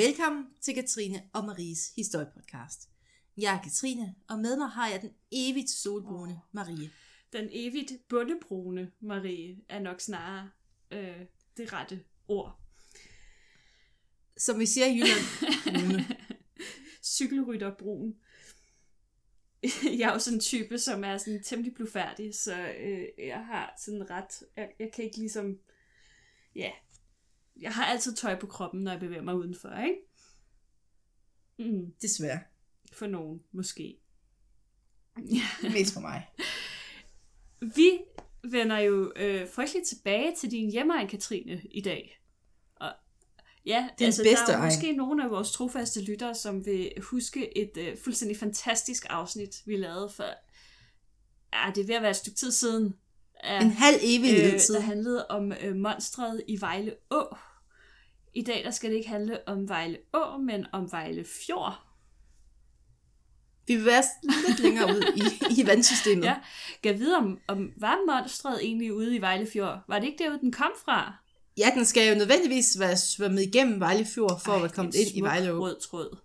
Velkommen til Katrine og Maries historiepodcast. Jeg er Katrine, og med mig har jeg den evigt solbrune Marie. Den evigt bundebrune Marie er nok snarere øh, det rette ord. Som vi siger i Jylland, brune. Cykelrytterbrun. Jeg er jo sådan en type, som er sådan temmelig blufærdig, så øh, jeg har sådan ret... Jeg, jeg kan ikke ligesom... Ja, jeg har altid tøj på kroppen, når jeg bevæger mig udenfor, ikke? Mm, Desværre. for nogen, måske. Mest for mig. Vi vender jo øh, frygteligt tilbage til din hjemmeegn, Katrine, i dag. Og ja, Din altså, bedste der er måske nogle af vores trofaste lyttere, som vil huske et øh, fuldstændig fantastisk afsnit, vi lavede for... Ja, det er ved at være et stykke tid siden. Ja, En halv evighed øh, tid. der handlede om øh, monstret i Vejle Å. I dag der skal det ikke handle om Vejle Å, men om Vejle Fjord. Vi vil være lidt længere ud i, i vandsystemet. Ja. Kan vide, om, om var monstret egentlig ude i Vejle Fjord? Var det ikke derude, den kom fra? ja, den skal jo nødvendigvis være svømmet igennem Vejle Fjord, for at være kommet en ind i Vejle Å. rød tråd.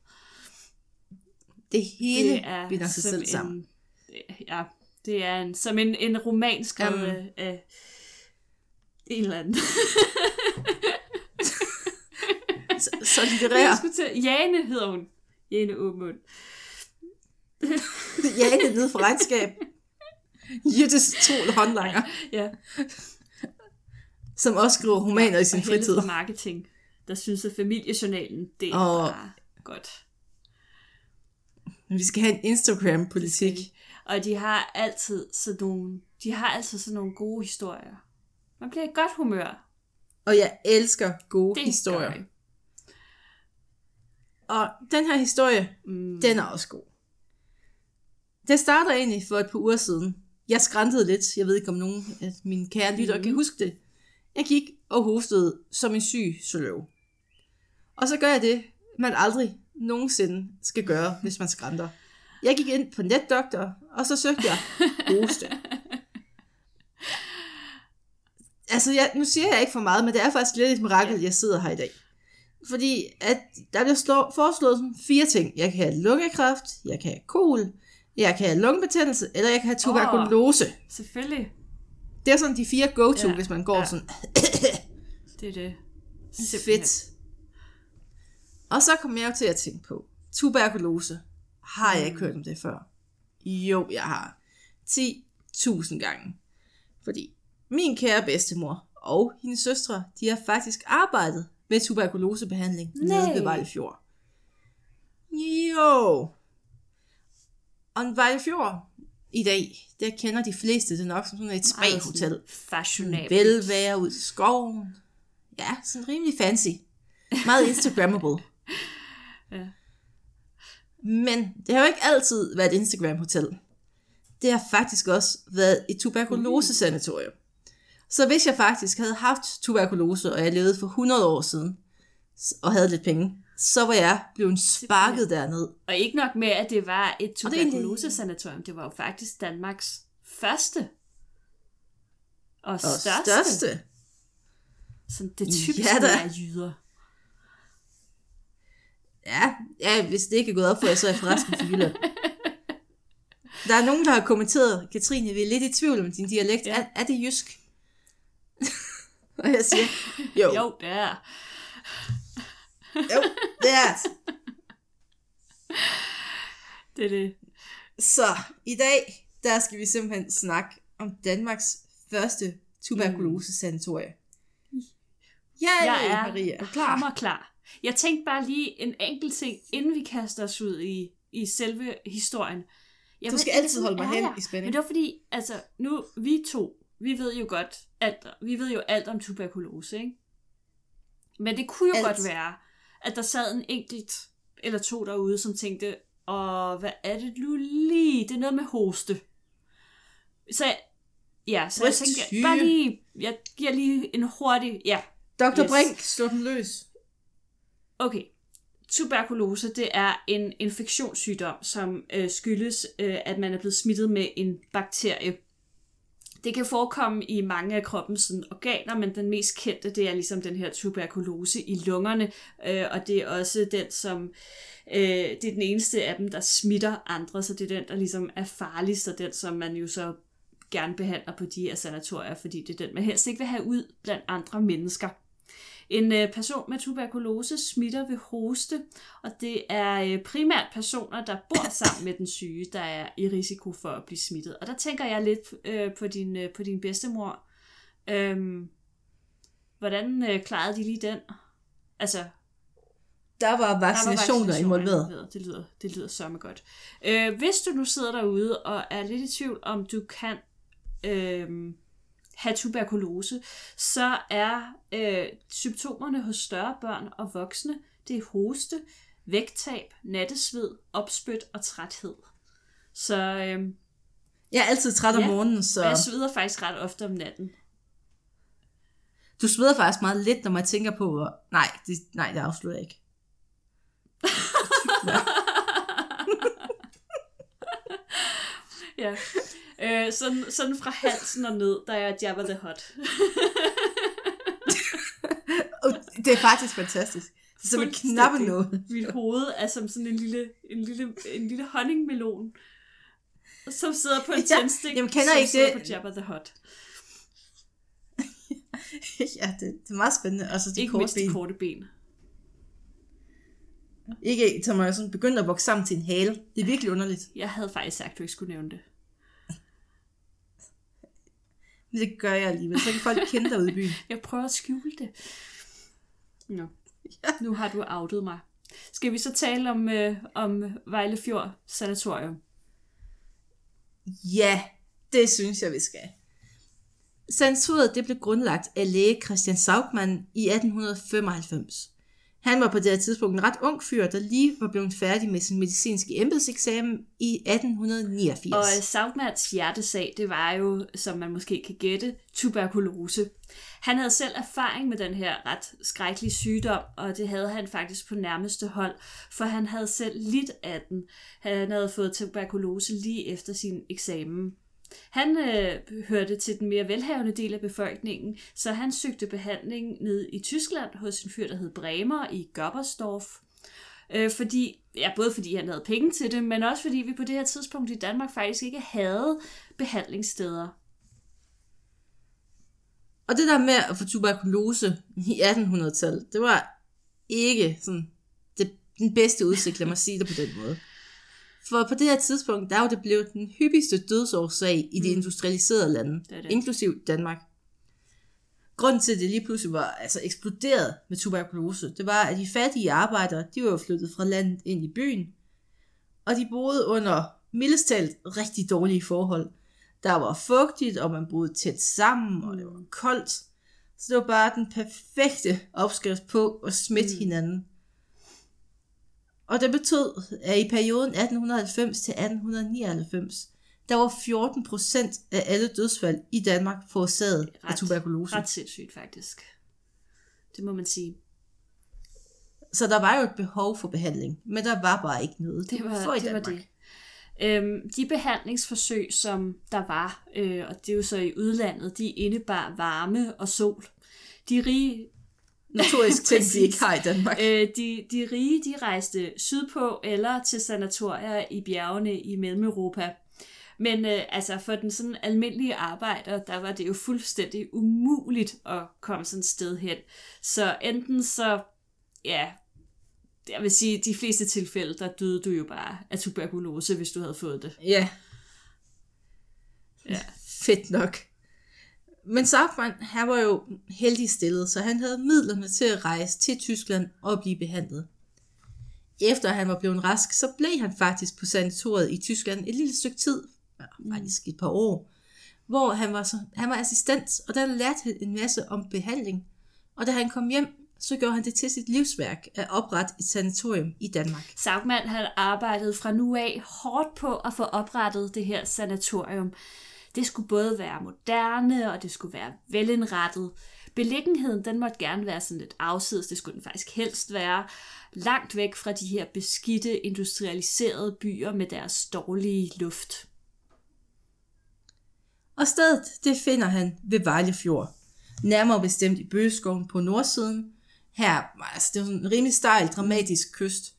Det hele det er binder sig selv en, sammen. Ja, det er en, som en, en roman skrevet Jamen. af, af en eller anden. Så, så Jeg litterær. skulle til, Jane hedder hun. Jane Åmund. Jane nede for regnskab. Jyttes to håndlanger, Ja, som også skriver romaner i sin og fritid. fra marketing, der synes, at familiejournalen, det er Og- bare godt. Men vi skal have en Instagram-politik. Og de har altid sådan nogle, de har altid sådan nogle gode historier. Man bliver i godt humør. Og jeg elsker gode Det historier. gør jeg. Og den her historie, Mm. den er også god. Det starter egentlig for et par uger siden. Jeg skræntede lidt. Jeg ved ikke, om nogen af mine kære lyttere Mhm. kan huske det. Jeg gik og hostede som en syg søløv. Og så gør jeg det, man aldrig nogensinde skal gøre, hvis man skrænter. Jeg gik ind på netdoktor, og så søgte jeg hoste. Altså, jeg, nu siger jeg ikke for meget, men det er faktisk lidt et mirakel, jeg sidder her i dag. Fordi at der bliver slå, foreslået sådan fire ting. Jeg kan have lungekræft, jeg kan have kol, jeg kan have lungebetændelse, eller jeg kan have tuberkulose. Oh. Selvfølgelig, Det er sådan de fire go-to, ja. Hvis man går ja. sådan det er det. fedt. Og så kom jeg jo til at tænke på, tuberkulose, har jeg ikke hørt om det før? Jo, jeg har. 10.000 gange. Fordi min kære bedstemor og hendes søstre, de har faktisk arbejdet med tuberkulosebehandling nede ved Nej. Vejlefjord. Jo. Og Vejlefjord i dag, der kender de fleste det nok som sådan et spa-hotel. Fashionabelt. Velvære ud i skoven. Ja, sådan rimelig fancy. Meget Instagrammable. Ja. Men det har jo ikke altid været et Instagram-hotel. Det har faktisk også været et tuberkulosesanatorium. Så hvis jeg faktisk havde haft tuberkulose, og jeg levede for 100 år siden, og havde lidt penge, så var jeg blevet sparket derned. Og ikke nok med, at det var et er tuberkulosesanatorium. Det var jo faktisk Danmarks første og, Og største. største. Sådan det Ja typiske da. er jyder. Ja, ja, hvis det ikke er gået op for jer, så er jeg forresten fra Jylland. Der er nogen, der har kommenteret, Katrine, vi er lidt i tvivl om din dialekt. Ja. Er, er det jysk? Og jeg siger, jo, jo. Det er. jo det er det. Er det. Så i dag, der skal vi simpelthen snakke om Danmarks første tuberkulose-sanatorie. Ja, Jeg er Maria, er klar? hammer klar. Jeg tænkte bare lige en enkelt ting, inden vi kaster os ud i, i selve historien. Jeg Du skal altid holde mig hen jeg. i spænding. Men det var fordi, altså nu, vi to, vi ved jo godt alt, vi ved jo alt om tuberkulose, ikke? Men det kunne jo Alt. godt være, at der sad en enkelt eller to derude, som tænkte, og hvad er det nu lige? Det er noget med hoste. Så ja, så jeg tænkte, jeg, bare lige, jeg giver lige en hurtig, ja, Dr. Yes. Brink, slå den løs. Okay. Tuberkulose, det er en infektionssygdom, som øh, skyldes, øh, at man er blevet smittet med en bakterie. Det kan forekomme i mange af kroppens sådan, organer, men den mest kendte, det er ligesom den her tuberkulose i lungerne, øh, og det er også den, som øh, det er den eneste af dem, der smitter andre, så det er den, der ligesom er farligst, og den, som man jo så gerne behandler på de her sanatorier, fordi det er den, man helst ikke vil have ud blandt andre mennesker. En øh, person med tuberkulose smitter ved hoste, og det er øh, primært personer, der bor sammen med den syge, der er i risiko for at blive smittet. Og der tænker jeg lidt øh, på, din, øh, på din bedstemor. Øhm, hvordan øh, klarede de lige den? Altså, Der var vaccinationer vaccinationer involveret. Det lyder, det lyder sørme godt. Øh, hvis du nu sidder derude og er lidt i tvivl, om du kan øh, have tuberkulose, så er øh, symptomerne hos større børn og voksne, det er hoste, vægttab, nattesved, opspyt og træthed. Så øh, Jeg er altid træt om Ja, morgenen, så jeg sveder faktisk ret ofte om natten. du sveder faktisk meget lidt, når man tænker på, hvor... nej, det, nej, det afslutter jeg ikke. Ja. Øh, sådan, sådan fra halsen og ned, der er Jabba the. Og det er faktisk fantastisk. Det er som en knappe noget. Mit hoved er som sådan en lille, en lille, en lille honningmelon, som sidder på en Ja, tændstik, jamen, kender som ikke sidder det? på Jabba the Hutt. ja, det, det er meget spændende. Og så de Ikke korte mindst de ben. korte ben. Ikke, som er sådan begyndt at vokse sammen til en hale. Det er virkelig underligt. Jeg havde faktisk sagt, at du ikke skulle nævne det. Men det gør jeg alligevel. Så kan folk kende dig ude i byen. Jeg prøver at skjule det. Nå. Nu har du outet mig. Skal vi så tale om, øh, om Vejlefjord Sanatorium? Ja, det synes jeg, vi skal. Sanatoriet det blev grundlagt af læge Christian Saugmann i 1895. Han var på det her tidspunkt en ret ung fyr, der lige var blevet færdig med sin medicinske embedseksamen i 1889. Og øh, Saugmans hjertesag, det var jo, som man måske kan gætte, tuberkulose. Han havde selv erfaring med den her ret skrækkelige sygdom, og det havde han faktisk på nærmeste hold, for han havde selv lidt af den. Han havde fået tuberkulose lige efter sin eksamen. Han øh, hørte til den mere velhavende del af befolkningen, så han søgte behandling ned i Tyskland hos en fyr, der hed Bremer i Göbersdorf. Øh, fordi, ja, både fordi han havde penge til det, men også fordi vi på det her tidspunkt i Danmark faktisk ikke havde behandlingssteder. Og det der med at få tuberkulose i 1800-tallet, det var ikke sådan det, den bedste udsigt, lad mig sige det på den måde. For på det her tidspunkt, der er jo det blevet den hyppigste dødsårsag i de industrialiserede lande, Det det. inklusiv Danmark. Grunden til, at det lige pludselig var altså eksploderet med tuberkulose, det var, at de fattige arbejdere, de var jo flyttet fra landet ind i byen, og de boede under mildest talt rigtig dårlige forhold. Der var fugtigt, og man boede tæt sammen, og det var koldt. Så det var bare den perfekte opskrift på at smitte mm. hinanden. Og det betød, at i perioden 1890 til 1899, der var 14 procent af alle dødsfald i Danmark forårsaget af Ret- tuberkulose. Ret sindssygt, faktisk. Det må man sige. Så der var jo et behov for behandling, men der var bare ikke noget. Det var for i det. Var Danmark. det. Øhm, de behandlingsforsøg, som der var, øh, og det er jo så i udlandet, de indebar varme og sol. De rige, Notorisk ting, vi ikke har i Danmark. øh, de, de rige, de rejste sydpå eller til sanatorier i bjergene i Mellem-Europa. Men øh, altså for den sådan almindelige arbejder, der var det jo fuldstændig umuligt at komme sådan et sted hen. Så enten så, ja, jeg vil sige, de fleste tilfælde, der døde du jo bare af tuberkulose, hvis du havde fået det. Ja. Ja. Fedt nok. Men Sackmann, han var jo heldig stillet, så han havde midlerne til at rejse til Tyskland og blive behandlet. Efter han var blevet rask, så blev han faktisk på sanatoriet i Tyskland et lille stykke tid, ja, faktisk et par år, hvor han var, så, han var assistent, og der lærte han en masse om behandling. Og da han kom hjem, så gjorde han det til sit livsværk at oprette et sanatorium i Danmark. Saugmann havde arbejdet fra nu af hårdt på at få oprettet det her sanatorium. Det skulle både være moderne, og det skulle være velindrettet. Beliggenheden, den måtte gerne være sådan lidt afsides, det skulle den faktisk helst være. Langt væk fra de her beskidte, industrialiserede byer med deres dårlige luft. Og stedet, det finder han ved Vejlefjord. Nærmere bestemt i Bøgeskoven på nordsiden. Her, altså det er sådan en rimelig stejl, dramatisk kyst.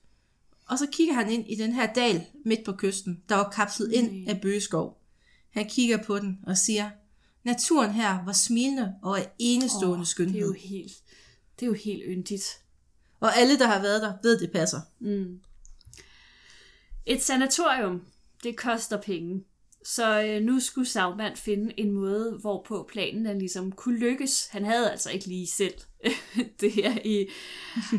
Og så kigger han ind i den her dal midt på kysten, der var kapslet ind af Bøgeskov. Han kigger på den og siger, naturen her var smilende og af enestående oh, det skønhed. er jo helt, det er jo helt yndigt. Og alle, der har været der, ved, det passer. Et sanatorium, det koster penge. Så øh, nu skulle Sagmand finde en måde, hvorpå planen den ligesom kunne lykkes. Han havde altså ikke lige selv det her i,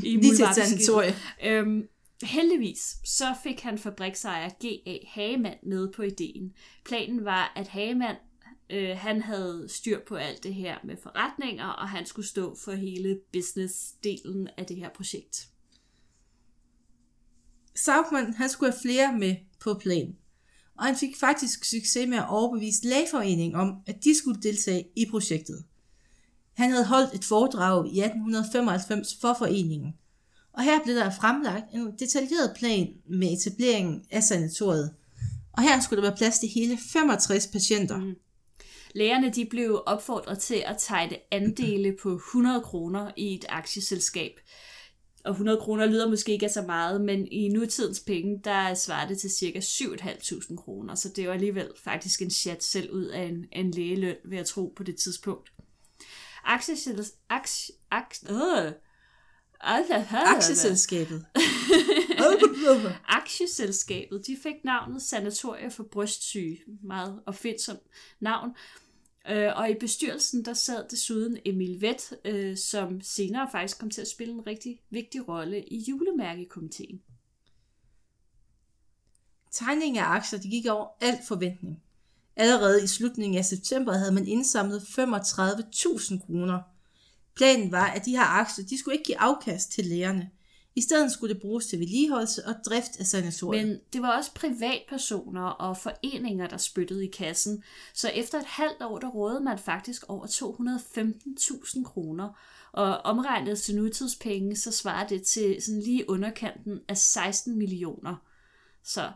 i Lige til sanatorie. Øhm, heldigvis så fik han fabriksejer G.A. Hagemand med på ideen. Planen var, at Hagemand øh, han havde styr på alt det her med forretninger, og han skulle stå for hele business-delen af det her projekt. Saugman, han skulle have flere med på planen. Og han fik faktisk succes med at overbevise lægeforeningen om, at de skulle deltage i projektet. Han havde holdt et foredrag i 1895 for foreningen. Og her blev der fremlagt en detaljeret plan med etableringen af sanatoriet. Og her skulle der være plads til hele 65 patienter. Mm. Lægerne de blev opfordret til at tegne andele på 100 kroner i et aktieselskab. Og 100 kroner lyder måske ikke af så meget, men i nutidens penge, der svarer det til cirka 7.500 kroner. Så det var alligevel faktisk en chat selv ud af en, en lægeløn, vil jeg tro på det tidspunkt. Aktieselskab... Aktie... Aktie... Øh. Aktieselskabet. Aktieselskabet, de fik navnet Sanatorie for Brystsyge, meget opfindsomt navn. Øh, og i bestyrelsen, der sad desuden Emil Vett, øh, som senere faktisk kom til at spille en rigtig vigtig rolle i julemærkekomiteen. Tegningen af aktier de gik over al forventning. Allerede i slutningen af september havde man indsamlet 35.000 kroner. Planen var, at de her aktier de skulle ikke give afkast til lægerne. I stedet skulle det bruges til vedligeholdelse og drift af sanatoriet. Men det var også privatpersoner og foreninger, der spyttede i kassen. Så efter et halvt år, der rådede man faktisk over 215.000 kroner. Og omregnet til nutidspenge, så svarer det til sådan lige underkanten af 16 millioner. Så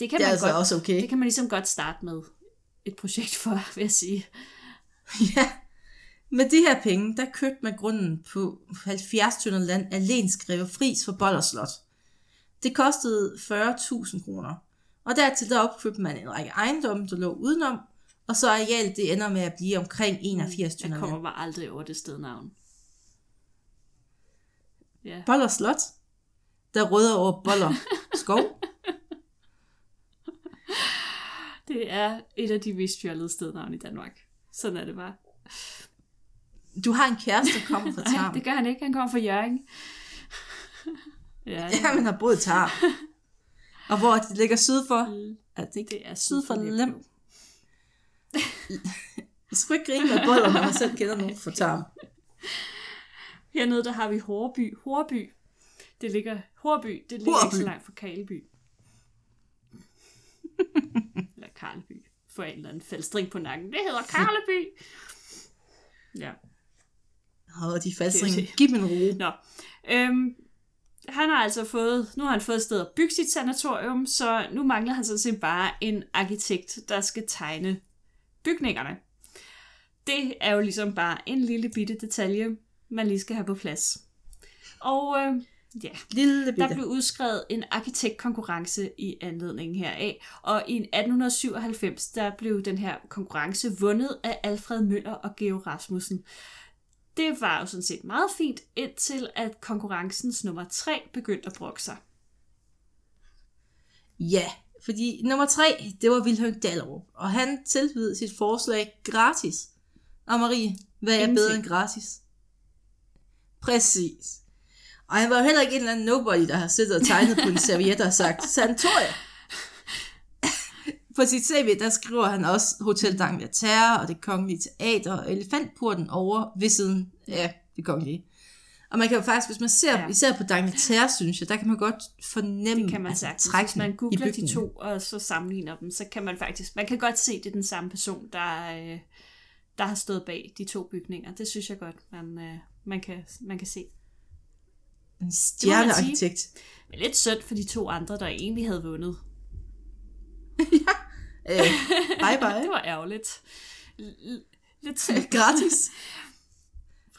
det kan, Det man altså godt, også okay. det kan man ligesom godt starte med et projekt for, vil jeg sige. Ja. Med de her penge, der købte man grunden på 70 tønder land af Lensgreve Fris for Boller Slot. Det kostede 40.000 kroner. Og dertil der opkøbte man en række ejendomme, der lå udenom, og så arealet det ender med at blive omkring 81 Jeg tønder kommer land. bare aldrig over det stednavn. Ja. Boller Slot, der rødder over Boller Skov. Det er et af de mest fjollede stednavne i Danmark. Sådan er det bare. Du har en kæreste, der kommer fra Nej, Tarm. det gør han ikke. Han kommer fra Jørgen. ja, Ja, man har boet i Tarm. Og hvor det ligger syd for, er det ikke det er syd for Lem. Jeg skulle ikke grine med boller, når man selv kender nogen fra Tarm. Hernede der har vi Horby. Horby. Det ligger, Horby, det ligger Horby. ikke så langt fra Karleby. eller Karleby. For en eller anden faldstring på nakken. Det hedder Karleby. ja. Og de er det. Giv mig en ro. Nå. Øhm, han har altså fået, nu har han fået et sted at bygge sit sanatorium, så nu mangler han sådan set bare en arkitekt, der skal tegne bygningerne. Det er jo ligesom bare en lille bitte detalje, man lige skal have på plads. Og øh, ja, Lille der bitte. blev udskrevet en arkitektkonkurrence i anledningen heraf, og i 1897 der blev den her konkurrence vundet af Alfred Møller og Georg Rasmussen. Det var jo sådan set meget fint, indtil at konkurrencens nummer 3 begyndte at brokke sig. Ja, fordi nummer tre, det var Wilhelm Dallerup, og han tilbød sit forslag gratis. Og Marie, hvad er Ingenting. bedre end gratis? Præcis. Og han var jo heller ikke en eller anden nobody, der har siddet og tegnet på en serviette og sagt, Sanatoria. På sit CV, der skriver han også Hotel d'Angleterre og det kongelige teater og elefantporten over ved siden af det kongelige. Og man kan jo faktisk, hvis man ser, Ja. især på d'Angleterre, synes jeg, der kan man godt fornemme Det kan man altså, sagtens. Hvis man googler de to, og så sammenligner dem, så kan man faktisk, man kan godt se, det er den samme person, der, øh, der har stået bag de to bygninger. Det synes jeg godt, man, øh, man, kan, man kan se. En stjernearkitekt. Men lidt synd for de to andre, der egentlig havde vundet. Øh, bye bye. Det var ærgerligt. L- lidt Gratis.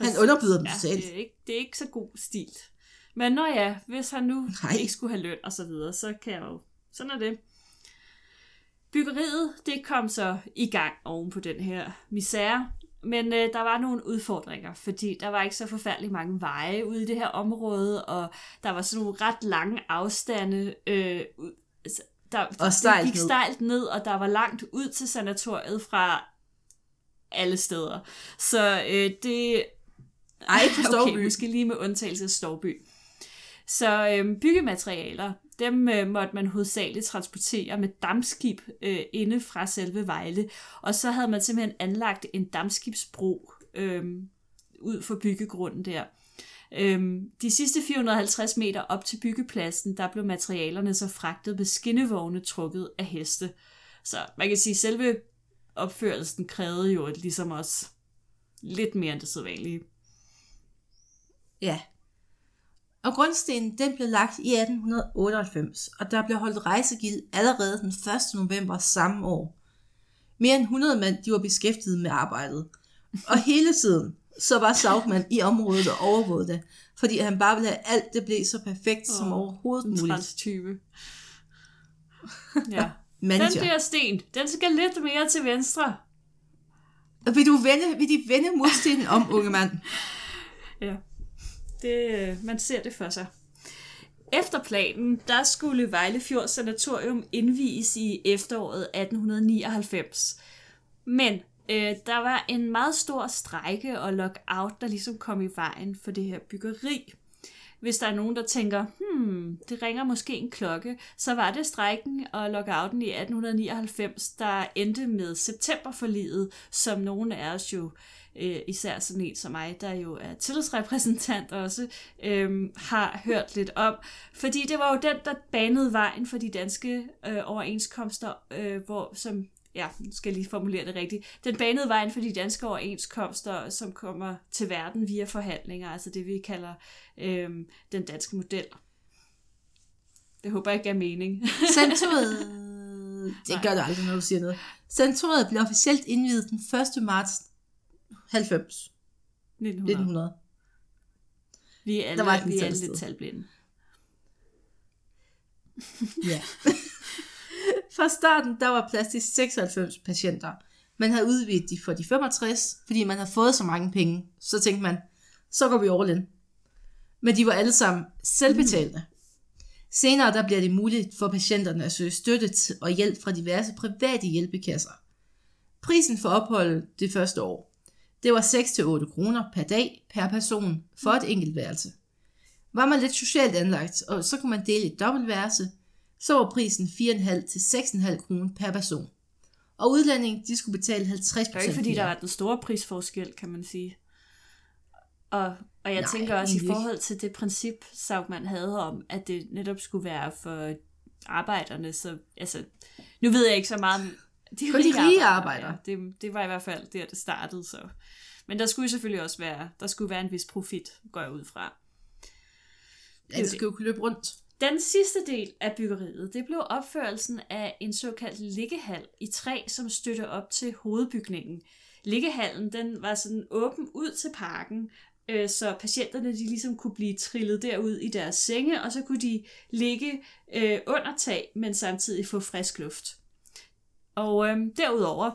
Han underbyder dem ja, totalt. det, er ikke, det er ikke så god stil. Men når ja, hvis han nu Nej. Ikke skulle have løn og så videre, så kan jeg jo... Sådan er det. Byggeriet, det kom så i gang oven på den her misære. Men øh, der var nogle udfordringer, fordi der var ikke så forfærdeligt mange veje ude i det her område, og der var sådan nogle ret lange afstande. Øh, ud, altså, der, Og stejlt det gik ned. stejlt ned, og der var langt ud til sanatoriet fra alle steder. Så øh, det... Ej, på Stouby. Okay, måske lige med undtagelse af Storby. Så øh, byggematerialer, dem øh, måtte man hovedsageligt transportere med dammskib øh, inde fra selve Vejle. Og så havde man simpelthen anlagt en dammskibsbro øh, ud for byggegrunden der. Øhm, de sidste 450 meter op til byggepladsen, der blev materialerne så fragtet med skinnevogne trukket af heste. Så man kan sige, at selve opførelsen krævede jo ligesom også lidt mere end det sædvanlige. Ja. Og grundstenen den blev lagt i 1898, og der blev holdt rejsegild allerede den 1. november samme år. Mere end 100 mand de var beskæftiget med arbejdet. Og hele tiden så var Saugman i området og overvågede det, fordi han bare ville have alt, det blev så perfekt som Åh, overhovedet muligt. transtype. Ja. Den der sten, den skal lidt mere til venstre. Vil du vende, vil de vende murstenen om, unge mand? Ja. Det, øh, man ser det for sig. Efter planen, der skulle Vejlefjord Sanatorium indvies i efteråret 1899. Men øh, der var en meget stor strejke og lockout, der ligesom kom i vejen for det her byggeri. Hvis der er nogen, der tænker, hmm, det ringer måske en klokke, så var det strejken og lockouten i 1899, der endte med septemberforliget, som nogle af os jo, øh, især sådan en som mig, der jo er tillidsrepræsentant også, øh, har hørt lidt om. Fordi det var jo den, der banede vejen for de danske øh, overenskomster, øh, hvor som ja, skal lige formulere det rigtigt, den banede vejen for de danske overenskomster, som kommer til verden via forhandlinger, altså det vi kalder øhm, den danske model. Det håber jeg ikke er mening. Santoriet, det gør det aldrig, når du siger noget. Santoriet blev officielt indvidet den 1. marts 90, 1900. 1900. Vi er alle, Der var et vi er alle lidt talblinde. Ja. Fra starten, der var plads til 96 patienter. Man havde udvidet de for de 65, fordi man havde fået så mange penge. Så tænkte man, så går vi all in. Men de var alle sammen selvbetalende. Senere der bliver det muligt for patienterne at søge støtte og hjælp fra diverse private hjælpekasser. Prisen for opholdet det første år, det var 6-8 kroner per dag per person for et enkelt værelse. Var man lidt socialt anlagt, og så kunne man dele et dobbeltværelse, så var prisen 4,5 til 6,5 kroner per person. Og udlændinge, de skulle betale 50 Det er ikke, fordi der var den store prisforskel, kan man sige. Og, og jeg Nej, tænker også i egentlig forhold til det princip, Saugman havde om, at det netop skulle være for arbejderne, så altså, nu ved jeg ikke så meget om de For de rige arbejdere. Ja, det, det var i hvert fald der, det startede. Så. Men der skulle selvfølgelig også være, der skulle være en vis profit, går jeg ud fra. Ja, det skulle jo kunne løbe rundt. Den sidste del af byggeriet, det blev opførelsen af en såkaldt liggehal i træ, som støtter op til hovedbygningen. Liggehallen, den var sådan åben ud til parken, øh, så patienterne de ligesom kunne blive trillet derud i deres senge, og så kunne de ligge øh, under tag, men samtidig få frisk luft. Og øh, derudover,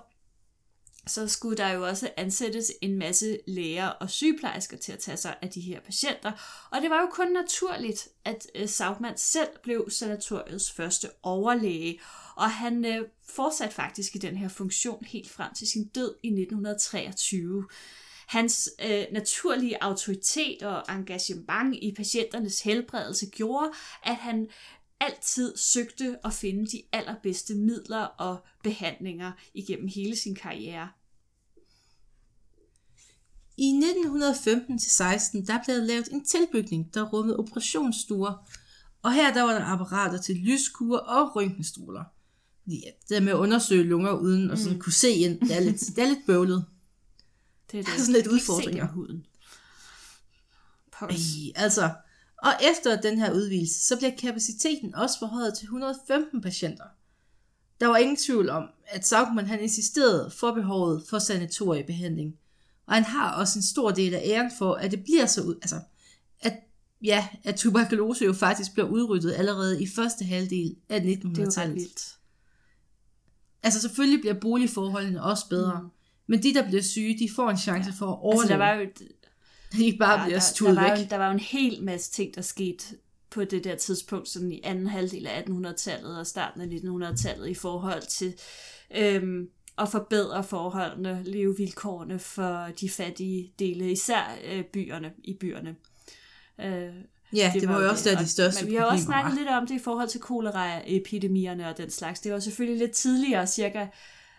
så skulle der jo også ansættes en masse læger og sygeplejersker til at tage sig af de her patienter. Og det var jo kun naturligt, at øh, Saugman selv blev sanatoriets første overlæge, og han øh, fortsatte faktisk i den her funktion helt frem til sin død i 1923. Hans øh, naturlige autoritet og engagement i patienternes helbredelse gjorde, at han altid søgte at finde de allerbedste midler og behandlinger igennem hele sin karriere. I 1915-16, der blev der lavet en tilbygning, der rummede operationsstuer, og her der var der apparater til lyskurer og røntgenstråler. Fordi at det med at undersøge lunger uden at sådan kunne se ind, det er lidt, det er lidt bøvlet. Det er, Der er sådan lidt udfordringer. huden. Ej, altså. Og efter den her udvidelse, så bliver kapaciteten også forhøjet til 115 patienter. Der var ingen tvivl om, at Saugman han insisterede for behovet for sanatoriebehandling. Og han har også en stor del af æren for, at det bliver så ud, altså, at, ja, at tuberkulose jo faktisk bliver udryddet allerede i første halvdel af Det er jo ret 1900-tallet. vildt. Altså selvfølgelig bliver boligforholdene også bedre, mm. men de, der bliver syge, de får en chance for at Altså, overleve. der var jo, de ikke bare der, bliver der, stuet der, var væk. jo, der var jo en hel masse ting, der skete på det der tidspunkt, sådan i anden halvdel af 1800-tallet og starten af 1900-tallet i forhold til øhm, at forbedre forholdene, levevilkårene for de fattige dele, især øh, byerne i byerne. Øh, Ja, det, det var jo også der de største Men vi har også snakket var. lidt om det i forhold til koleraepidemierne og den slags. Det var selvfølgelig lidt tidligere, cirka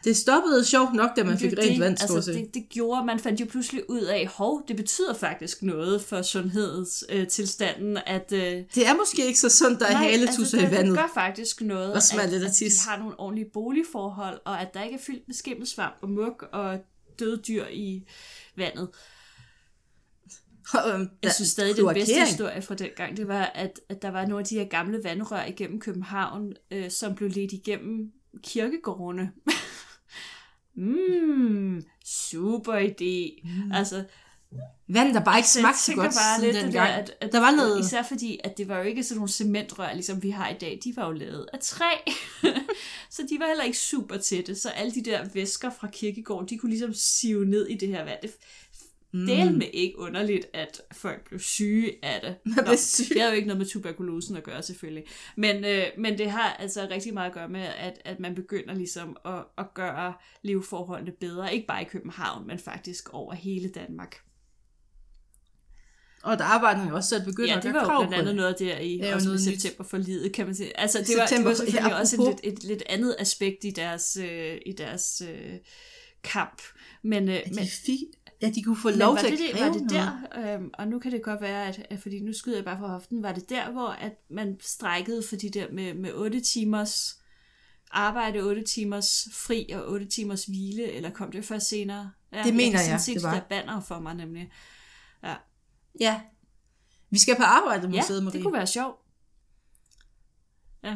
Det stoppede sjovt nok, da man fik det, rent vand, altså, det, det gjorde, man fandt jo pludselig ud af, hov, det betyder faktisk noget for sundhedstilstanden, øh, at... Øh, Det er måske ikke så sundt, der er haletusser det, i vandet. Det gør faktisk noget, at, at tis. de har nogle ordentlige boligforhold, og at der ikke er fyldt med skimmelsvamp og muk og døde dyr i vandet. Og, øhm, Jeg synes stadig, den bedste historie fra den gang, det var, at, at der var nogle af de her gamle vandrør igennem København, øh, som blev ledt igennem kirkegårdene. mm, super idé. Mm. Altså, Vand, der bare ikke smagte så godt bare siden lidt det dengang. der, at, at, Der var noget- Især fordi, at det var jo ikke sådan nogle cementrør, ligesom vi har i dag. De var jo lavet af træ. så de var heller ikke super tætte. Så alle de der væsker fra kirkegården, de kunne ligesom sive ned i det her vand. Det Mm. del med ikke underligt, at folk blev syge af det. Man blev syg. Det har jo ikke noget med tuberkulosen at gøre, selvfølgelig. Men, øh, men det har altså rigtig meget at gøre med, at, at man begynder ligesom at, at gøre leveforholdene bedre. Ikke bare i København, men faktisk over hele Danmark. Og der arbejdede jo også, så at begynde Ja, at det var jo blandt andet det. noget der i jo også med september for livet, kan man sige. Altså, det var, det var selvfølgelig ja, også et, et, et lidt andet aspekt i deres, øh, i deres øh, kamp. Men, øh, men, de fik, ja, de kunne få lov til det, at det, kræve var det noget. der, øhm, og nu kan det godt være, at, at fordi nu skyder jeg bare fra hoften, var det der, hvor at man strækkede for de der med, med 8 timers arbejde, 8 timers fri og 8 timers hvile, eller kom det først senere? Ja, Det mener jeg, se det de var. der banner for mig nemlig. Ja, Ja. Vi skal på arbejde, ja museet, Marie. det kunne være sjovt.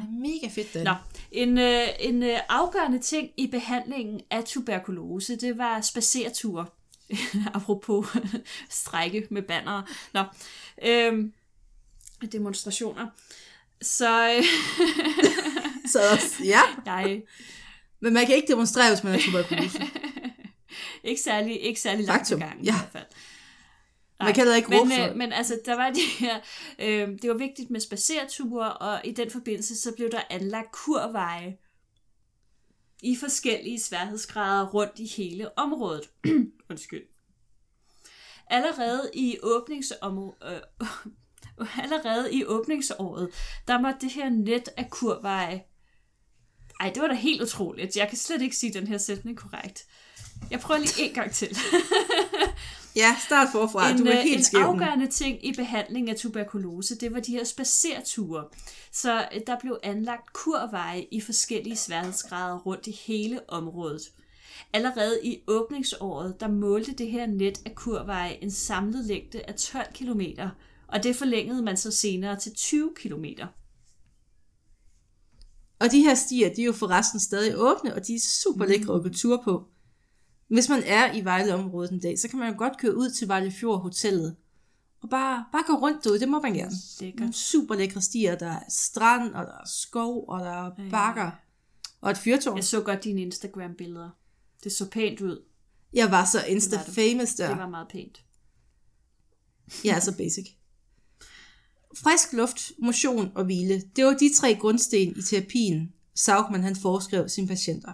Mega fedt, Dan. Nå, en, øh, en øh, afgørende ting i behandlingen af tuberkulose, det var spacerture. Apropos strække med bannere. Nå, øhm, demonstrationer. Så øh, Så ja. jeg Men man kan ikke demonstrere, hvis man har tuberkulose. ikke særlig, ikke særlig langt Faktum, gang ja. i hvert fald. Man kan heller ikke råbe men, øh, men altså, der var de her, øh, det var vigtigt med spacerture, og i den forbindelse, så blev der anlagt kurveje i forskellige sværhedsgrader rundt i hele området. Undskyld. Allerede i åbningsområdet, øh, allerede i åbningsåret, der var det her net af kurveje. Ej, det var da helt utroligt. Jeg kan slet ikke sige den her sætning korrekt. Jeg prøver lige en gang til. Ja, start forfra. en, du er øh, helt en skæv. nu. afgørende ting i behandling af tuberkulose, det var de her spacerture. Så øh, der blev anlagt kurveje i forskellige sværhedsgrader rundt i hele området. Allerede i åbningsåret, der målte det her net af kurveje en samlet længde af 12 km, og det forlængede man så senere til 20 km. Og de her stier, de er jo forresten stadig åbne, og de er super lækre at gå tur på. Hvis man er i Vejleområdet en dag, så kan man jo godt køre ud til Vejlefjord Hotellet. Og bare, bare gå rundt derude, det må man gerne. Lækkert. Nogle super lækre stier, der er strand, og der er skov, og der er bakker. Og et fyrtårn. Jeg så godt dine Instagram-billeder. Det så pænt ud. Jeg var så Det insta-famous der. Det var meget pænt. Jeg er så basic. Frisk luft, motion og hvile, det var de tre grundsten i terapien, Saugman han foreskrev sine patienter.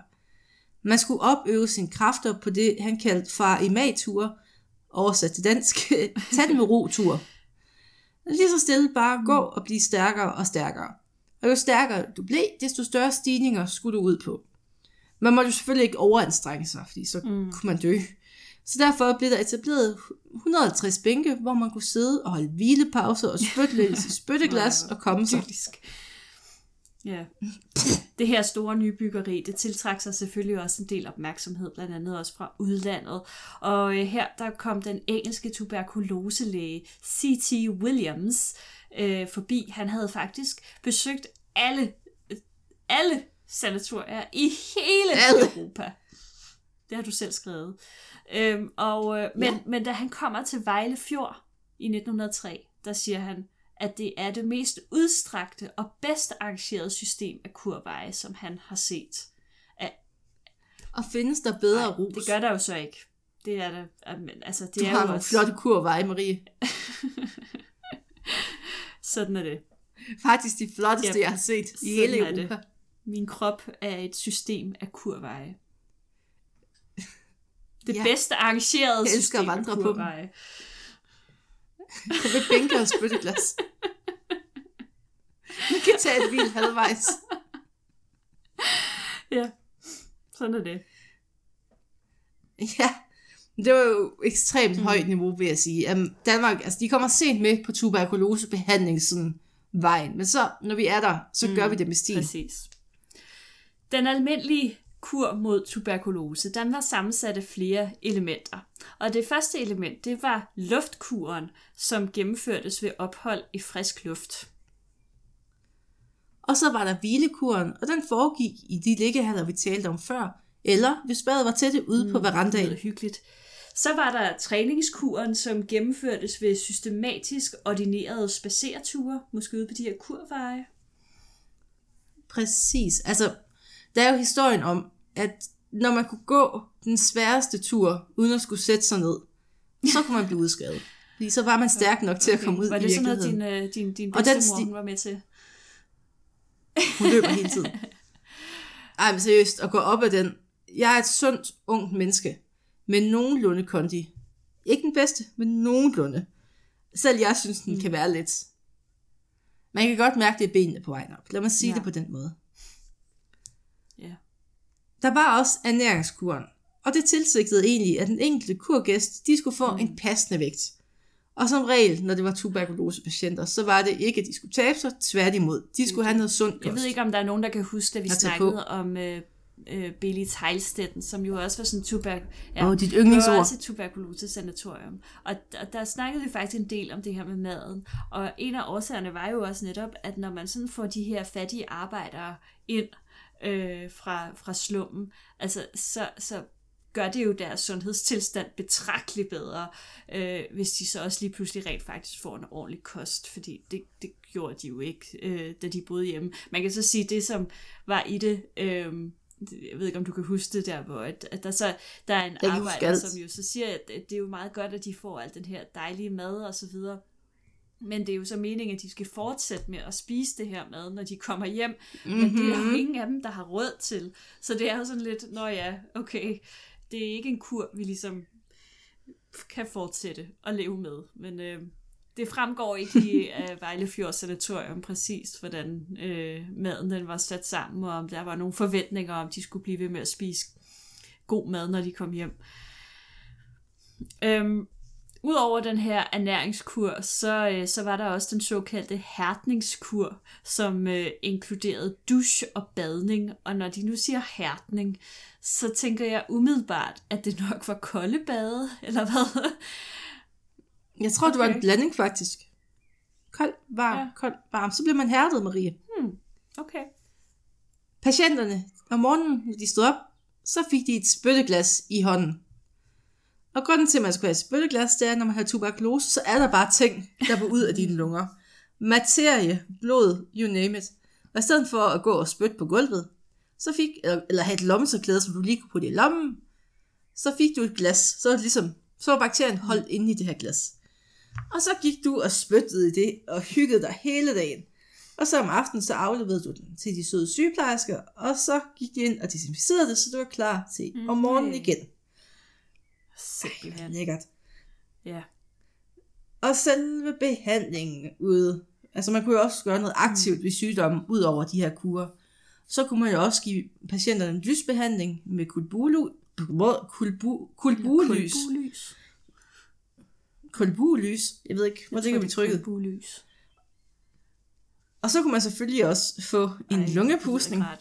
Man skulle opøve sine kræfter på det, han kaldte far i mag-ture, oversat til dansk, tag den med ro-tur. Lige så stille bare gå og blive stærkere og stærkere. Og jo stærkere du blev, desto større stigninger skulle du ud på. Man måtte jo selvfølgelig ikke overanstrenge sig, fordi så mm. kunne man dø. Så derfor blev der etableret 150 bænke, hvor man kunne sidde og holde hvilepauser og spytte lidt i spytteglas og komme sig. Ja. Det her store nye byggeri, det tiltrak sig selvfølgelig også en del opmærksomhed, blandt andet også fra udlandet. Og øh, her der kom den engelske tuberkuloselæge C.T. Williams øh, forbi. Han havde faktisk besøgt alle, alle sanatorier i hele Alle. Europa. Det har du selv skrevet. Øhm, og, øh, men, Ja. men da han kommer til Vejle Fjord i 1903, der siger han, at det er det mest udstrakte og bedst arrangerede system af kurveje, som han har set. Og findes der bedre Nej, rus? det gør der jo så ikke. Det er der, men, altså, det Du er har jo nogle også, flotte kurveje, Marie. sådan er det. Faktisk de flotteste, Ja, jeg har set i hele er det. Europa. Min krop er et system af kurveje. Det Ja. bedste arrangerede Jeg elsker system at vandre af på dem. Kurveje. Med bænker og spytteglas. Man kan tage et hvil halvvejs. Ja, sådan er det. Ja, det var jo ekstremt mm. højt niveau, vil jeg sige. Um, Danmark, altså de kommer sent med på tuberkulosebehandling, sådan vejen. Men så, når vi er der, så mm. gør vi det med stil. Præcis. Den almindelige kur mod tuberkulose, den var sammensat af flere elementer. Og det første element, det var luftkuren, som gennemførtes ved ophold i frisk luft. Og så var der hvilekuren, og den foregik i de liggehaller, vi talte om før. Eller hvis badet var tætte ude mm, på Det verandaen. lyder hyggeligt. Så var der træningskuren, som gennemførtes ved systematisk ordinerede spacerture, måske ude på de her kurveje. Præcis. Altså, der er jo historien om, at når man kunne gå den sværeste tur, uden at skulle sætte sig ned, så kunne man blive udskrevet. Fordi så var man stærk nok til at komme ud Var i det sådan noget, virkeligheden. din, øh, din, din den bedstemor hun var med til? Hun løber hele tiden. Ej, men seriøst, at gå op ad den. Jeg er et sundt, ungt menneske. Med nogenlunde kondi. Ikke den bedste, men nogenlunde. Selv jeg synes, den mm. kan være lidt. Man kan godt mærke, det er benene på vejen op. Lad mig sige. Ja. det på den måde. Der var også ernæringskuren. Og det tilsigtede egentlig, at den enkelte kurgæst, de skulle få mm. en passende vægt. Og som regel, når det var tuberkulosepatienter, så var det ikke, at de skulle tabe sig, tværtimod. De skulle have noget sundt kost. Jeg ved ikke, om der er nogen, der kan huske, at vi snakkede på. om øh, øh, Billy Teilstetten, som jo også var sådan tuber... Ja, Åh, dit Det var yndlingsord. også et tuberkulose-sanatorium. Og, og der snakkede vi faktisk en del om det her med maden. Og en af årsagerne var jo også netop, at når man sådan får de her fattige arbejdere ind øh, fra, fra slummen, altså så, så gør det jo deres sundhedstilstand betragteligt bedre, øh, hvis de så også lige pludselig rent faktisk får en ordentlig kost, fordi det, det gjorde de jo ikke, øh, da de boede hjemme. Man kan så sige, det som var i det, øh, jeg ved ikke, om du kan huske det der, hvor at, at der så der er en huske arbejder, som jo så siger, at det er jo meget godt, at de får al den her dejlige mad og så videre. Men det er jo så meningen, at de skal fortsætte med at spise det her mad, når de kommer hjem. Mm-hmm. Men det er jo ingen af dem, der har råd til. Så det er jo sådan lidt, nå ja, okay, det er ikke en kur, vi ligesom kan fortsætte at leve med. Men øh, det fremgår ikke i uh, Vejlefjord Sanatorium præcis, hvordan øh, maden den var sat sammen, og om der var nogle forventninger om, de skulle blive ved med at spise god mad, når de kom hjem. Øhm, Udover den her ernæringskur, så, øh, så var der også den såkaldte hærtningskur, som øh, inkluderede dusch og badning. Og når de nu siger hærtning, så tænker jeg umiddelbart, at det nok var kolde bade, eller hvad? Jeg tror, okay. det var en blanding faktisk. Kold, varm, ja. Kold, varm. Så bliver man hærdet, Marie. Okay. Patienterne, om morgenen, når de stod op, så fik de et spytteglas i hånden. Og grunden til, at man skulle have spytteglas, det er, når man har tuberkulose, så er der bare ting, der går ud af dine lunger. Materie, blod, you name it. Og i stedet for at gå og spytte på gulvet, så fik, eller, eller have et lommetørklæde, som du lige kunne putte i lommen, så fik du et glas. Så var, det ligesom, så var bakterien holdt inde i det her glas. Og så gik du og spyttede i det, og hyggede dig hele dagen. Og så om aftenen, så afleverede du den til de søde sygeplejersker, og så gik de ind og desinficerede det, så du var klar til om morgenen igen. Simpelthen. Lækkert. Ja. Og selve behandlingen ude, altså man kunne jo også gøre noget aktivt ved sygdommen, ud over de her kurer. Så kunne man jo også give patienterne en lysbehandling med kulbulu, kulbu, kulbulys. Kulbulys. Kulbulys. Jeg ved ikke, hvor ligger vi det trykket? Kulbulys. Og så kunne man selvfølgelig også få en Ej, lungepustning. det er.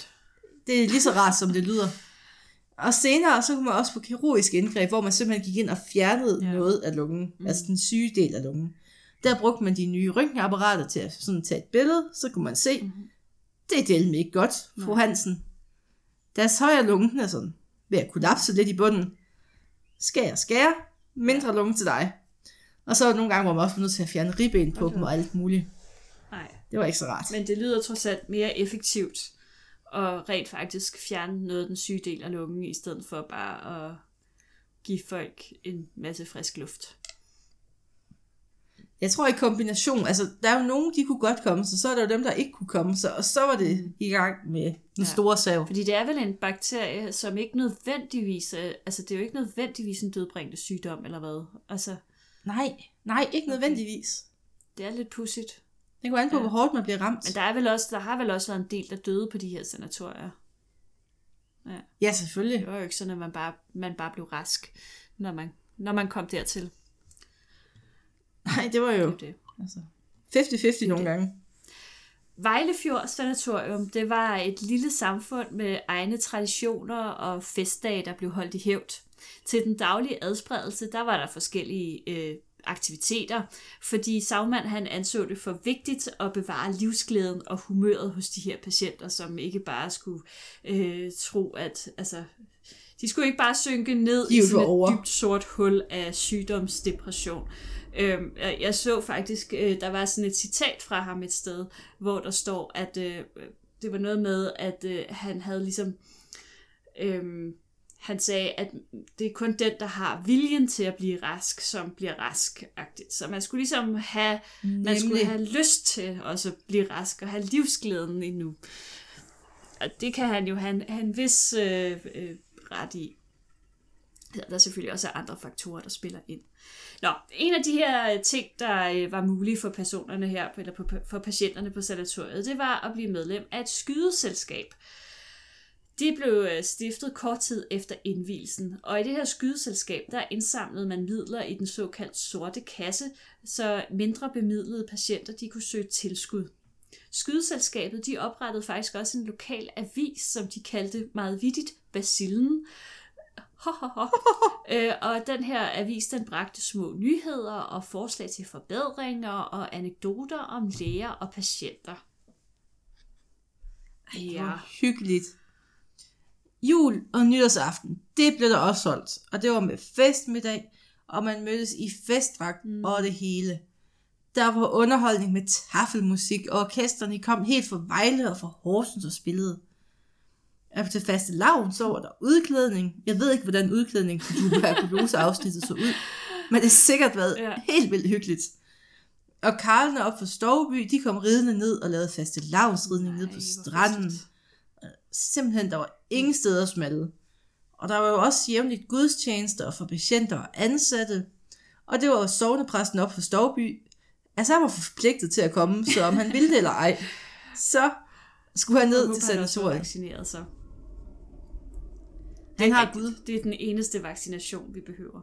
Det er lige så rart, som det lyder. Og senere, så kunne man også få kirurgisk indgreb, hvor man simpelthen gik ind og fjernede ja. Noget af lungen, mm. altså den syge del af lungen. Der brugte man de nye røntgenapparater til at sådan tage et billede, så kunne man se, mm. det er delt ikke godt, fru Nej. Hansen. Deres højre lunge den er sådan ved at kollapse lidt i bunden. Skær, skær, mindre lunge til dig. Og så der nogle gange, hvor man også var nødt til at fjerne ribben på Okay. dem og alt muligt. Nej. Det var ikke så rart. Men det lyder trods alt mere effektivt og rent faktisk fjerne noget af den syge del af lungen, i stedet for bare at give folk en masse frisk luft. Jeg tror i kombination, altså der er jo nogen, de kunne godt komme sig, så er der jo dem, der ikke kunne komme sig, og så var det i gang med den Ja. store sav. Fordi det er vel en bakterie, som ikke nødvendigvis, er- altså det er jo ikke nødvendigvis en dødbringende sygdom, eller hvad? Altså, Nej, nej, ikke nødvendigvis. det er lidt pudsigt. Det går an på, Ja. hvor hårdt man bliver ramt. Men der, er vel også, der har vel også været en del, der døde på de her sanatorier. Ja, selvfølgelig. Det var jo ikke sådan, at man bare, man bare blev rask, når man, når man kom dertil. Nej, det var jo Det det. altså, 50-50 nogle gange. Vejlefjord Sanatorium, det var et lille samfund med egne traditioner og festdage, der blev holdt i hævd. Til den daglige adspredelse, der var der forskellige øh, aktiviteter, fordi Sagmand han anså det for vigtigt at bevare livsglæden og humøret hos de her patienter, som ikke bare skulle øh, tro, at altså, de skulle ikke bare synke ned i sådan et over. dybt sort hul af sygdomsdepression. Øhm, jeg jeg så faktisk, øh, der var sådan et citat fra ham et sted, hvor der står, at øh, det var noget med, at øh, han havde ligesom, øh, han sagde, at det er kun den, der har viljen til at blive rask, som bliver rask -agtigt. Så man skulle ligesom have, man skulle have lyst til også at blive rask og have livsglæden endnu. Og det kan han jo have, have en vis øh, øh, ret i. Der er selvfølgelig også andre faktorer, der spiller ind. Nå, en af de her øh, ting, der øh, var mulige for personerne her, eller for patienterne på sanatoriet, det var at blive medlem af et skydeselskab. De blev øh, stiftet kort tid efter indvielsen, og i det her skydeselskab, der indsamlede man midler i den såkaldt sorte kasse, så mindre bemidlede patienter de kunne søge tilskud. Skydeselskabet de oprettede faktisk også en lokal avis, som de kaldte meget vittigt Basillen. øh, og den her avis, den bragte små nyheder og forslag til forbedringer og anekdoter om læger og patienter. Det var hyggeligt. Jul og nytårsaften, det blev der også solgt. Og det var med festmiddag, og man mødtes i festdragt mm. og det hele. Der var underholdning med taffelmusik, og orkesterne kom helt fra Vejle og fra Horsens og spillede. Og til faste lavn, så var der udklædning. Jeg ved ikke, hvordan udklædning på tuberkuloseafsnittet så ud, men det har sikkert været Ja. helt vildt hyggeligt. Og Karlene op fra Stovby, de kom ridende ned og lavede faste lavnsridning ned på stranden. festligt. Simpelthen, der var ingen steder smalle. Og der var jo også jævnligt gudstjenester for patienter og ansatte. Og det var sovnepræsten op for Stovby. Altså han var forpligtet til at komme, så om han ville det eller ej, så skulle han ned håber, til sanatoriet. vaccineret så. Han har rigtigt. Gud. Det er den eneste vaccination, vi behøver.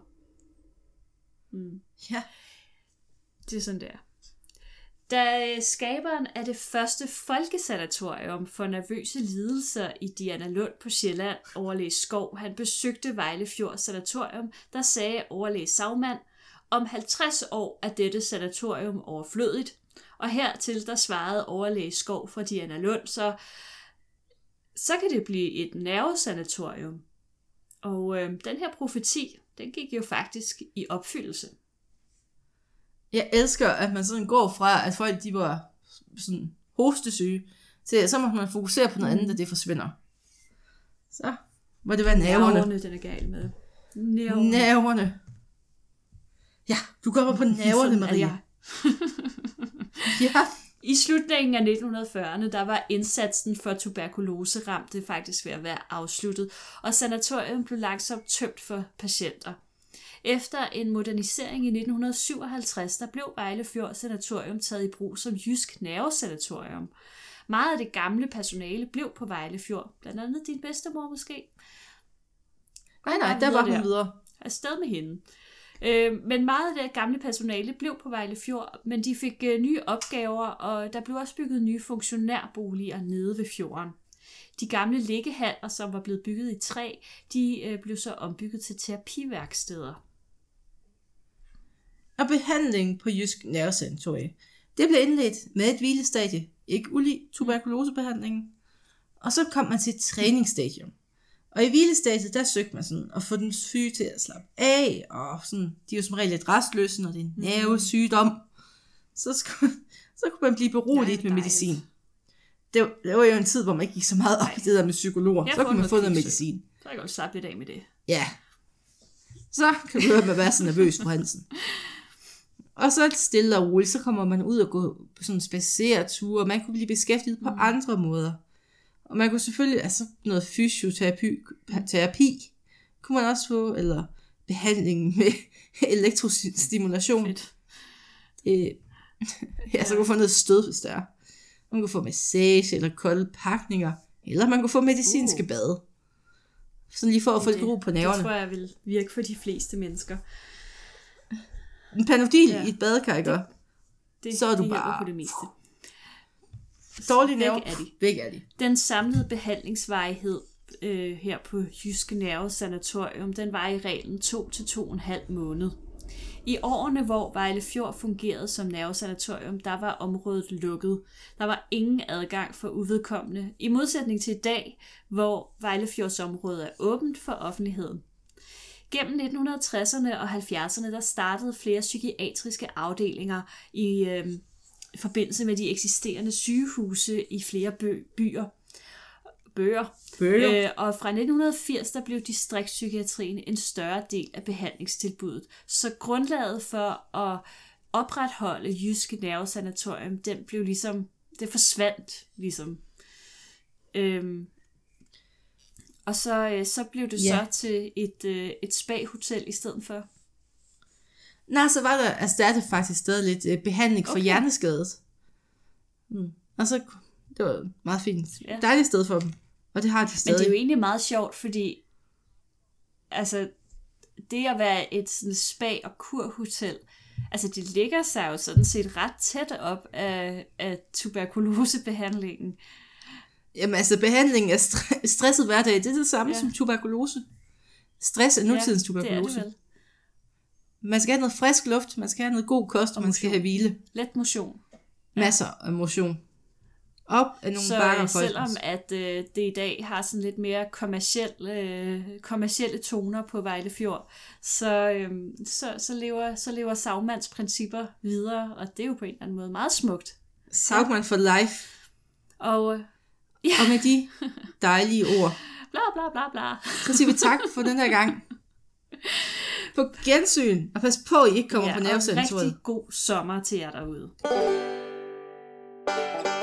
Mm. Ja. Det er sådan, det er. Da øh, skaberen af det første folkesanatorium for nervøse lidelser i Diana Lund på Sjælland, overlæge Skov, han besøgte Vejlefjord Sanatorium, der sagde overlæge Sagmand, om 50 år er dette sanatorium overflødigt, og hertil der svarede overlæge Skov fra Diana Lund, så, så kan det blive et nervesanatorium. Og øh, den her profeti, den gik jo faktisk i opfyldelse. Jeg elsker, at man sådan går fra, at folk de var sådan hostesyge, til så må man fokusere på noget andet, og det forsvinder. Så må det være nerverne. Nerverne, den er gal med. Nerverne. Nerverne. Ja, du kommer på nerverne, er Maria. Ja. I slutningen af 1940'erne, der var indsatsen for tuberkulose ramte faktisk ved at være afsluttet, og sanatorium blev langsomt tømt for patienter. Efter en modernisering i 1957, der blev Vejlefjord Sanatorium taget i brug som Jysk Nervesanatorium. Meget af det gamle personale blev på Vejlefjord, blandt andet din bedstemor måske. Nej, nej, der var videre hun der. videre. afsted med hende. Øh, men meget af det gamle personale blev på Vejle Fjord, men de fik øh, nye opgaver, og der blev også bygget nye funktionærboliger nede ved fjorden. De gamle liggehaller, som var blevet bygget i træ, de øh, blev så ombygget til terapiværksteder. Og behandlingen på Jysk Nervesanatorium, det blev indledt med et hvilestadie, ikke ulig tuberkulosebehandlingen. Og så kom man til et træningsstadium. Og i hvilestadiet, der søgte man sådan at få den syge til at slappe af, og sådan, de er jo som regel lidt restløse, når det er en nervesygdom. Så, skulle, så kunne man blive beroliget med medicin. Det var, det var jo en tid, hvor man ikke gik så meget op i det der med psykologer. Jeg Så kunne man få noget medicin. Så kan jeg godt slappe lidt af med det. Ja. Så kan du høre at være så nervøs på Hansen. Og så stille og roligt, så kommer man ud og gå på sådan en spaceretur, og man kunne blive beskæftiget på andre måder. Og man kunne selvfølgelig, altså noget fysioterapi, terapi, kunne man også få, eller behandling med elektrostimulation. Fedt. Øh, ja, så kunne få noget stød, hvis der er. Man kunne få massage, eller kolde pakninger, eller man kunne få medicinske Uh. bade. Sådan lige for at få lidt ro på Det nerverne. tror jeg vil virke for de fleste mennesker. En panodil Ja. i et badekar, ikke? Det, Det, Så er du bare- på det meste. Dårlige Væk nerver. er de. Væk er de. Den samlede behandlingsvarighed øh, her på Jyske Nerve Sanatorium, den var i reglen 2 til 2,5 måned. I årene, hvor Vejle Fjord fungerede som nervesanatorium, der var området lukket. Der var ingen adgang for uvedkommende, i modsætning til i dag, hvor Vejlefjords område er åbent for offentligheden. Gennem 1960'erne og 70'erne, der startede flere psykiatriske afdelinger i øh, forbindelse med de eksisterende sygehuse i flere bø- byer. Bøger. Bøger. Øh, og fra 1980 der blev distriktspsykiatrien en større del af behandlingstilbuddet. Så grundlaget for at opretholde Jyske Nervesanatorium, den blev ligesom, det forsvandt ligesom. Øhm, og så, øh, så blev det Ja. så til et, øh, et spa-hotel i stedet for. Nej, så var der, altså der er det faktisk stadig lidt øh, behandling for Okay. okay. hjerneskadet. Mm. Og så, det var meget fint. Ja. Dejligt sted for dem. Og det har de Men stadig. det er jo egentlig meget sjovt, fordi altså, det at være et sådan spa- og kurhotel, altså det ligger sig jo sådan set ret tæt op af, af tuberkulosebehandlingen. Jamen altså, behandling af stre- stresset hverdag, det er det samme Ja. ja. som tuberkulose. Stress er nutidens tuberkulose. Det er det vel. Man skal have noget frisk luft, man skal have noget god kost, og man skal have hvile. Let motion. Masser af motion. Op af nogle Så bakker øh, selvom at øh, det i dag har sådan lidt mere kommerciel, øh, kommercielle toner på Vejle Fjord, så, øh, så, så, lever, så lever Sagmands principper videre, og det er jo på en eller anden måde meget smukt. Saugman for life. Og Ja. Og med de dejlige ord. bla bla bla bla. Så siger vi tak for den her gang. På gensyn. Og pas på, I ikke kommer ja, på Ja. rigtig god sommer til jer derude. thank you